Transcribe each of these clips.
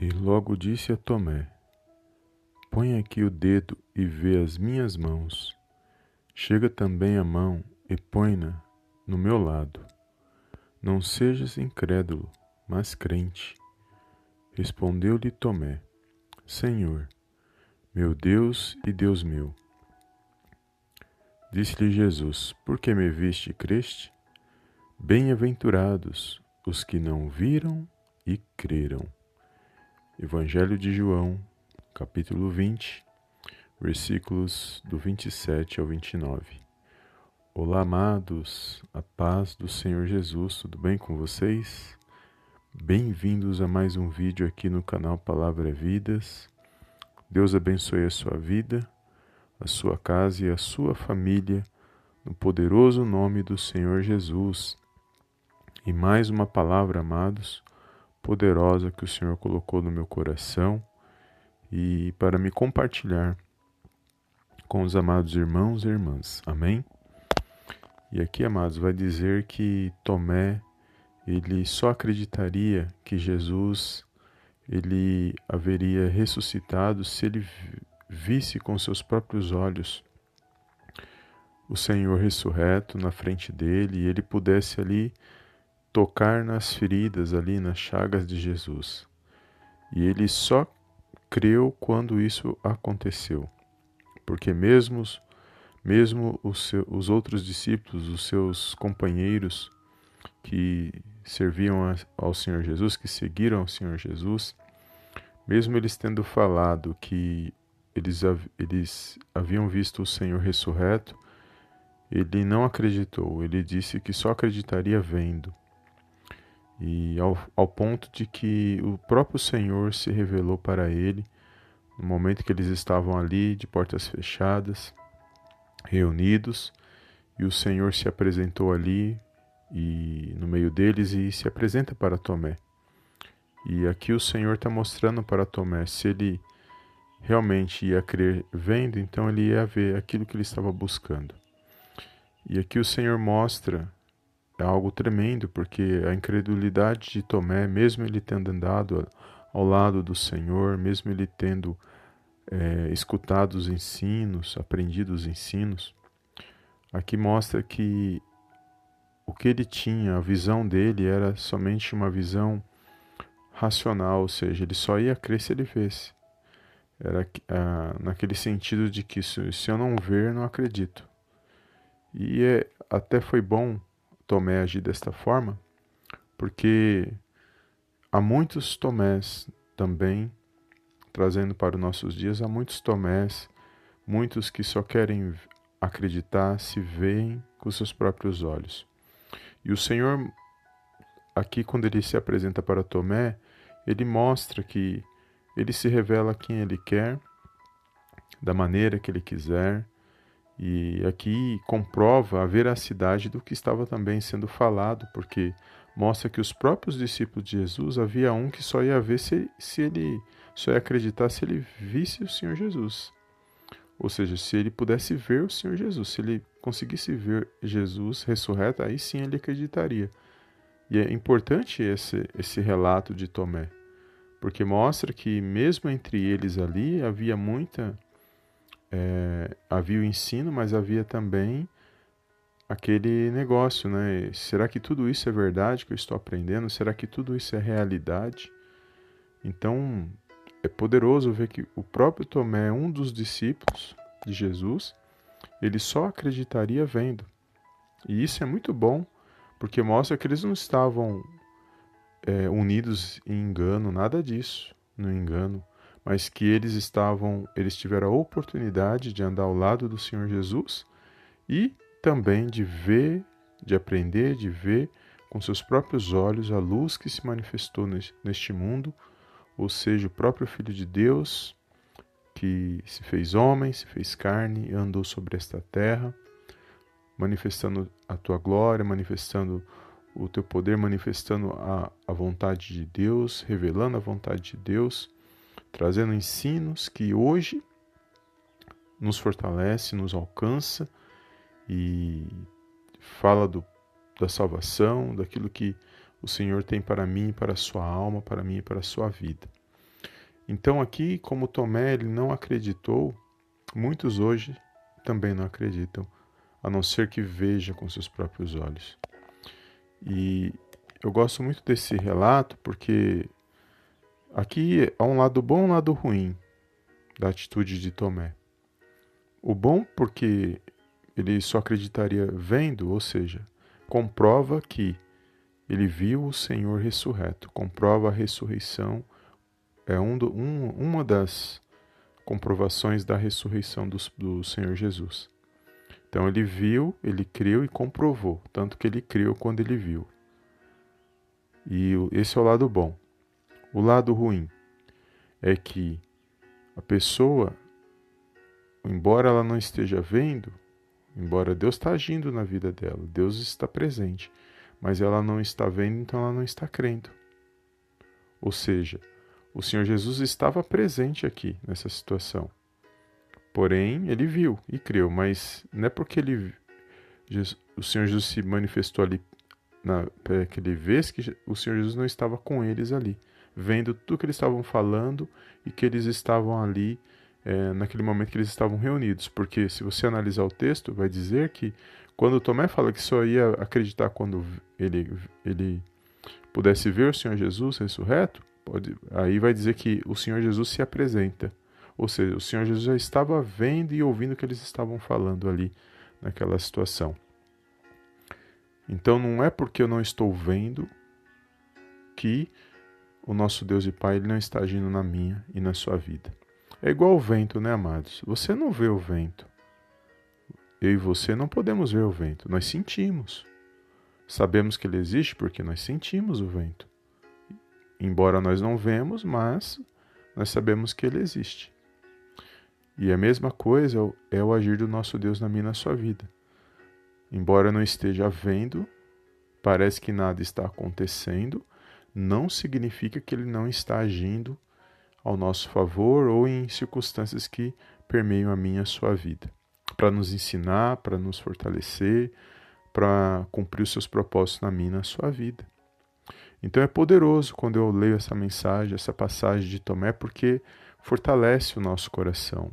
E logo disse a Tomé: Põe aqui o dedo e vê as minhas mãos. Chega também a mão e põe-na no meu lado. Não sejas incrédulo, mas crente. Respondeu-lhe Tomé: Senhor, meu Deus e Deus meu. Disse-lhe Jesus: Por que me viste e creste? Bem-aventurados os que não viram e creram. Evangelho de João, capítulo 20, versículos do 27 ao 29. Olá, amados, a paz do Senhor Jesus, tudo bem com vocês? Bem-vindos a mais um vídeo aqui no canal Palavra Vidas. Deus abençoe a sua vida, a sua casa e a sua família, no poderoso nome do Senhor Jesus. E mais uma palavra, amados, poderosa que o Senhor colocou no meu coração e para me compartilhar com os amados irmãos e irmãs. Amém? E aqui, amados, vai dizer que Tomé ele só acreditaria que Jesus ele haveria ressuscitado se ele visse com seus próprios olhos o Senhor ressurreto na frente dele e ele pudesse ali tocar nas feridas ali, nas chagas de Jesus. E ele só creu quando isso aconteceu. Porque mesmo, mesmo os, seus, os outros discípulos, os seus companheiros que serviam ao Senhor Jesus, que seguiram ao Senhor Jesus, mesmo eles tendo falado que eles, eles haviam visto o Senhor ressurreto, ele não acreditou, ele disse que só acreditaria vendo e ao, ao ponto de que o próprio Senhor se revelou para ele no momento que eles estavam ali de portas fechadas, reunidos, e o Senhor se apresentou ali e no meio deles e se apresenta para Tomé. E aqui o Senhor está mostrando para Tomé se ele realmente ia crer vendo, então ele ia ver aquilo que ele estava buscando. E aqui o Senhor mostra é algo tremendo, porque a incredulidade de Tomé, mesmo ele tendo andado ao lado do Senhor, mesmo ele tendo é, escutado os ensinos, aprendido os ensinos, aqui mostra que o que ele tinha, a visão dele era somente uma visão racional, ou seja, ele só ia crer se ele visse. Era ah, naquele sentido de que se, se eu não ver, não acredito. E é, até foi bom Tomé agir desta forma, porque há muitos Tomés também, trazendo para os nossos dias, há muitos Tomés, muitos que só querem acreditar se veem com seus próprios olhos. E o Senhor, aqui, quando ele se apresenta para Tomé, ele mostra que ele se revela quem ele quer, da maneira que ele quiser, e aqui comprova a veracidade do que estava também sendo falado, porque mostra que os próprios discípulos de Jesus havia um que só ia ver se, se ele só ia acreditar se ele visse o Senhor Jesus. Ou seja, se ele pudesse ver o Senhor Jesus, se ele conseguisse ver Jesus ressurreto, aí sim ele acreditaria. E é importante esse, esse relato de Tomé, porque mostra que mesmo entre eles ali havia muita é, havia o ensino, mas havia também aquele negócio, né? Será que tudo isso é verdade que eu estou aprendendo? Será que tudo isso é realidade? Então, é poderoso ver que o próprio Tomé, um dos discípulos de Jesus, ele só acreditaria vendo. E isso é muito bom, porque mostra que eles não estavam é, unidos em engano, nada disso, no engano mas que eles estavam, eles tiveram a oportunidade de andar ao lado do Senhor Jesus e também de ver, de aprender, de ver com seus próprios olhos a luz que se manifestou neste mundo, ou seja, o próprio Filho de Deus que se fez homem, se fez carne e andou sobre esta terra, manifestando a tua glória, manifestando o teu poder, manifestando a, a vontade de Deus, revelando a vontade de Deus trazendo ensinos que hoje nos fortalece, nos alcança e fala do, da salvação, daquilo que o Senhor tem para mim, para a sua alma, para mim e para a sua vida. Então aqui, como Tomé ele não acreditou, muitos hoje também não acreditam, a não ser que veja com seus próprios olhos. E eu gosto muito desse relato porque aqui há um lado bom e um lado ruim da atitude de Tomé. O bom porque ele só acreditaria vendo, ou seja, comprova que ele viu o Senhor ressurreto, comprova a ressurreição, é um, do, um uma das comprovações da ressurreição do, do Senhor Jesus. Então ele viu, ele creu e comprovou, tanto que ele creu quando ele viu. E esse é o lado bom. O lado ruim é que a pessoa, embora ela não esteja vendo, embora Deus está agindo na vida dela, Deus está presente, mas ela não está vendo, então ela não está crendo. Ou seja, o Senhor Jesus estava presente aqui nessa situação. Porém, ele viu e creu, mas não é porque ele, o Senhor Jesus se manifestou ali naquele vez que o Senhor Jesus não estava com eles ali, vendo tudo que eles estavam falando e que eles estavam ali é, naquele momento que eles estavam reunidos. Porque se você analisar o texto, vai dizer que quando Tomé fala que só ia acreditar quando ele, ele pudesse ver o Senhor Jesus ressurreto, pode, aí vai dizer que o Senhor Jesus se apresenta. Ou seja, o Senhor Jesus já estava vendo e ouvindo o que eles estavam falando ali naquela situação. Então não é porque eu não estou vendo que o nosso Deus e Pai ele não está agindo na minha e na sua vida. É igual o vento, né, amados? Você não vê o vento. Eu e você não podemos ver o vento, nós sentimos. Sabemos que ele existe porque nós sentimos o vento. Embora nós não vemos, mas nós sabemos que ele existe. E a mesma coisa é o agir do nosso Deus na minha e na sua vida. Embora não esteja vendo, parece que nada está acontecendo, não significa que ele não está agindo ao nosso favor ou em circunstâncias que permeiam a minha e a sua vida, para nos ensinar, para nos fortalecer, para cumprir os seus propósitos na minha e na sua vida. Então é poderoso quando eu leio essa mensagem, essa passagem de Tomé, porque fortalece o nosso coração,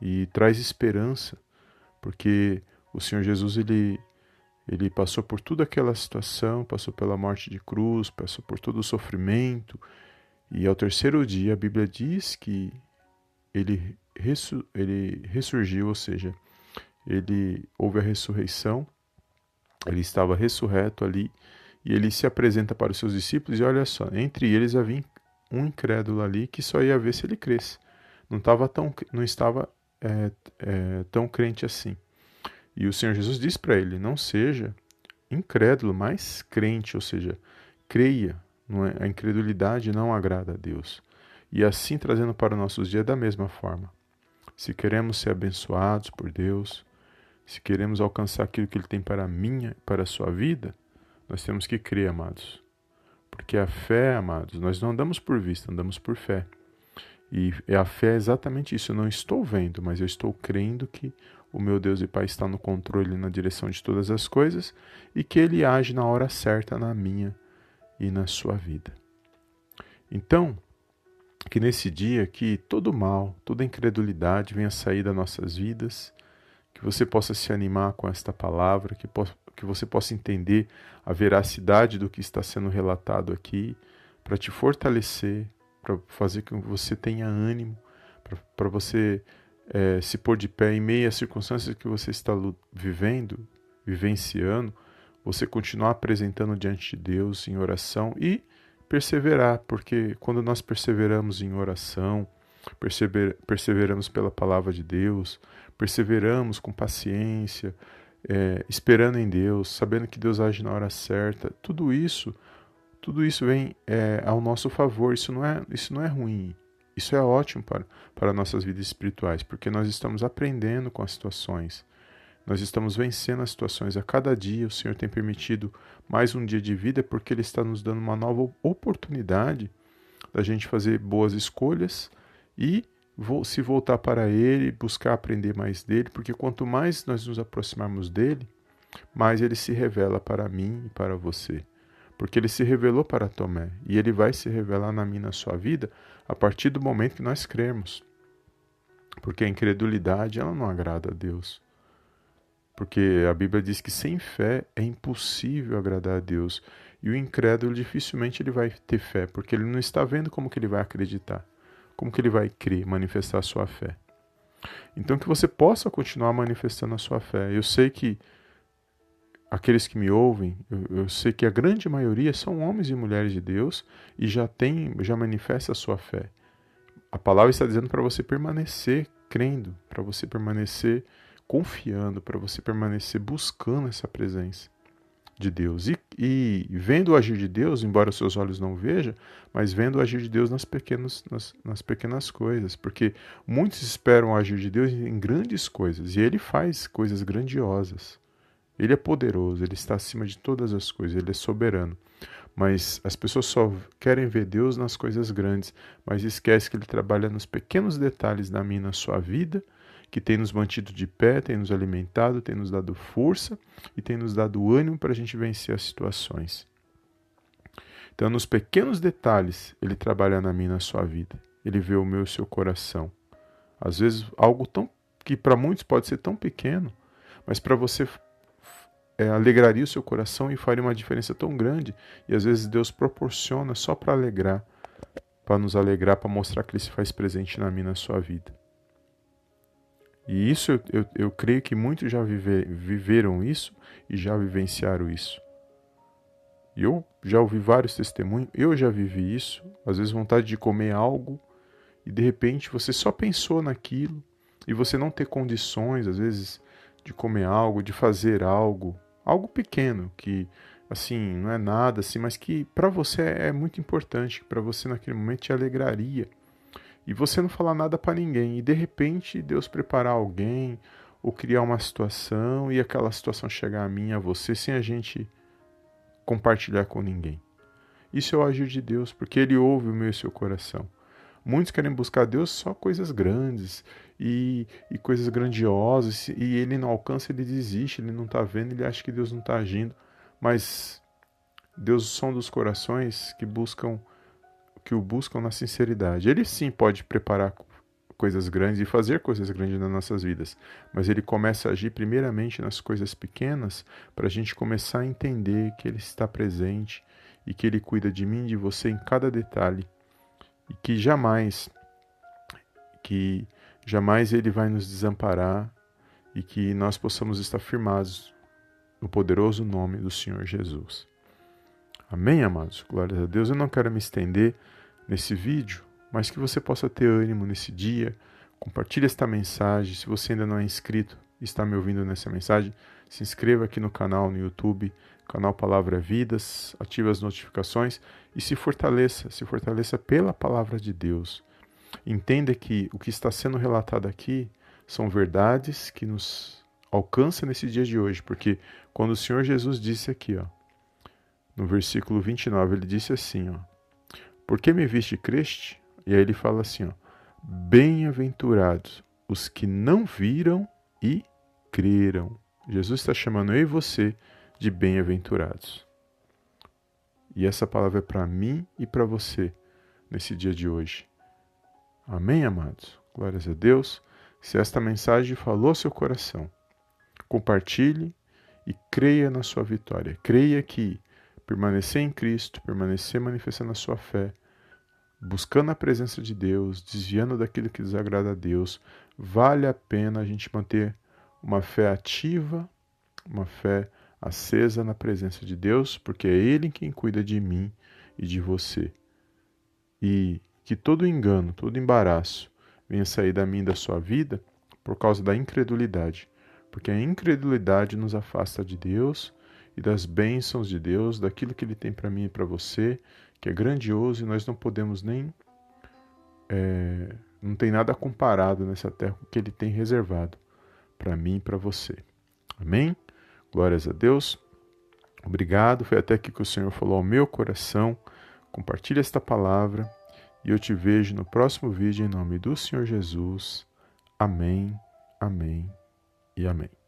e traz esperança, porque o Senhor Jesus ele ele passou por toda aquela situação, passou pela morte de cruz, passou por todo o sofrimento, e ao terceiro dia a Bíblia diz que ele, ele ressurgiu, ou seja, ele houve a ressurreição, ele estava ressurreto ali, e ele se apresenta para os seus discípulos, e olha só, entre eles havia um incrédulo ali que só ia ver se ele cresce. Não, tava tão, não estava é, é, tão crente assim. E o Senhor Jesus diz para ele: não seja incrédulo, mas crente, ou seja, creia. É? A incredulidade não agrada a Deus. E assim trazendo para os nossos dias da mesma forma. Se queremos ser abençoados por Deus, se queremos alcançar aquilo que Ele tem para a minha e para a sua vida, nós temos que crer, amados. Porque a fé, amados, nós não andamos por vista, andamos por fé. E a fé é exatamente isso. Eu não estou vendo, mas eu estou crendo que o meu Deus e Pai está no controle, na direção de todas as coisas e que Ele age na hora certa na minha e na sua vida. Então, que nesse dia que todo mal, toda incredulidade venha sair das nossas vidas, que você possa se animar com esta palavra, que, que você possa entender a veracidade do que está sendo relatado aqui, para te fortalecer, para fazer com que você tenha ânimo, para você é, se pôr de pé em meio às circunstâncias que você está vivendo, vivenciando, você continuar apresentando diante de Deus em oração e perseverar, porque quando nós perseveramos em oração, persever, perseveramos pela palavra de Deus, perseveramos com paciência, é, esperando em Deus, sabendo que Deus age na hora certa, tudo isso tudo isso vem é, ao nosso favor. Isso não é, isso não é ruim. Isso é ótimo para, para nossas vidas espirituais, porque nós estamos aprendendo com as situações. Nós estamos vencendo as situações. A cada dia o Senhor tem permitido mais um dia de vida, porque Ele está nos dando uma nova oportunidade da gente fazer boas escolhas e se voltar para Ele, buscar aprender mais dele, porque quanto mais nós nos aproximarmos dele, mais Ele se revela para mim e para você porque ele se revelou para Tomé e ele vai se revelar na minha na sua vida a partir do momento que nós cremos. Porque a incredulidade ela não agrada a Deus. Porque a Bíblia diz que sem fé é impossível agradar a Deus. E o incrédulo dificilmente ele vai ter fé, porque ele não está vendo como que ele vai acreditar, como que ele vai crer, manifestar a sua fé. Então que você possa continuar manifestando a sua fé. Eu sei que aqueles que me ouvem, eu, eu, sei que a grande maioria são homens e mulheres de Deus e já tem, já manifesta a sua fé. A palavra está dizendo para você permanecer crendo, para você permanecer confiando, para você permanecer buscando essa presença de Deus. E, e, vendo o agir de Deus, embora os seus olhos não vejam, mas vendo o agir de Deus nas pequenas, nas, nas pequenas coisas. Porque muitos esperam o agir de Deus em grandes coisas, e ele faz coisas grandiosas. Ele é poderoso, ele está acima de todas as coisas, ele é soberano. Mas as pessoas só querem ver Deus nas coisas grandes, mas esquece que ele trabalha nos pequenos detalhes da minha na sua vida, que tem nos mantido de pé, tem nos alimentado, tem nos dado força e tem nos dado ânimo para a gente vencer as situações. Então, nos pequenos detalhes, ele trabalha na minha na sua vida. Ele vê o meu e o seu coração. Às vezes, algo tão que para muitos pode ser tão pequeno, mas para você é, alegraria o seu coração e faria uma diferença tão grande. E às vezes Deus proporciona só para alegrar, para nos alegrar, para mostrar que Ele se faz presente na minha, na sua vida. E isso eu, eu, eu creio que muitos já vive, viveram isso e já vivenciaram isso. E eu já ouvi vários testemunhos, eu já vivi isso. Às vezes vontade de comer algo e de repente você só pensou naquilo e você não ter condições, às vezes, de comer algo, de fazer algo, algo pequeno que assim não é nada assim, mas que para você é muito importante, para você naquele momento te alegraria. E você não falar nada para ninguém e de repente Deus preparar alguém ou criar uma situação e aquela situação chegar a mim, a você sem a gente compartilhar com ninguém. Isso é o agir de Deus, porque ele ouve o meu e seu coração. Muitos querem buscar Deus só coisas grandes e, e coisas grandiosas, e ele não alcança, ele desiste, ele não está vendo, ele acha que Deus não está agindo. Mas Deus são dos corações que buscam, que o buscam na sinceridade. Ele sim pode preparar coisas grandes e fazer coisas grandes nas nossas vidas, mas ele começa a agir primeiramente nas coisas pequenas para a gente começar a entender que ele está presente e que ele cuida de mim e de você em cada detalhe e que jamais que jamais ele vai nos desamparar e que nós possamos estar firmados no poderoso nome do Senhor Jesus. Amém, amados? Glórias a Deus. Eu não quero me estender nesse vídeo, mas que você possa ter ânimo nesse dia. Compartilhe esta mensagem. Se você ainda não é inscrito está me ouvindo nessa mensagem, se inscreva aqui no canal no YouTube, canal Palavra Vidas, ative as notificações e se fortaleça, se fortaleça pela palavra de Deus. Entenda que o que está sendo relatado aqui são verdades que nos alcançam nesse dia de hoje, porque quando o Senhor Jesus disse aqui, ó, no versículo 29, ele disse assim, ó: Por que me viste creste? E aí ele fala assim, ó: Bem-aventurados os que não viram e creram. Jesus está chamando eu e você de bem-aventurados. E essa palavra é para mim e para você nesse dia de hoje. Amém, amados? Glórias a Deus. Se esta mensagem falou seu coração, compartilhe e creia na sua vitória. Creia que permanecer em Cristo, permanecer manifestando a sua fé, buscando a presença de Deus, desviando daquilo que desagrada a Deus, vale a pena a gente manter uma fé ativa, uma fé acesa na presença de Deus, porque é Ele quem cuida de mim e de você. E que todo engano, todo embaraço venha sair da minha e da sua vida por causa da incredulidade, porque a incredulidade nos afasta de Deus e das bênçãos de Deus, daquilo que Ele tem para mim e para você, que é grandioso e nós não podemos nem. É, não tem nada comparado nessa terra com o que Ele tem reservado para mim e para você. Amém? Glórias a Deus. Obrigado. Foi até aqui que o Senhor falou ao meu coração. Compartilhe esta palavra e eu te vejo no próximo vídeo em nome do Senhor Jesus. Amém, amém e amém.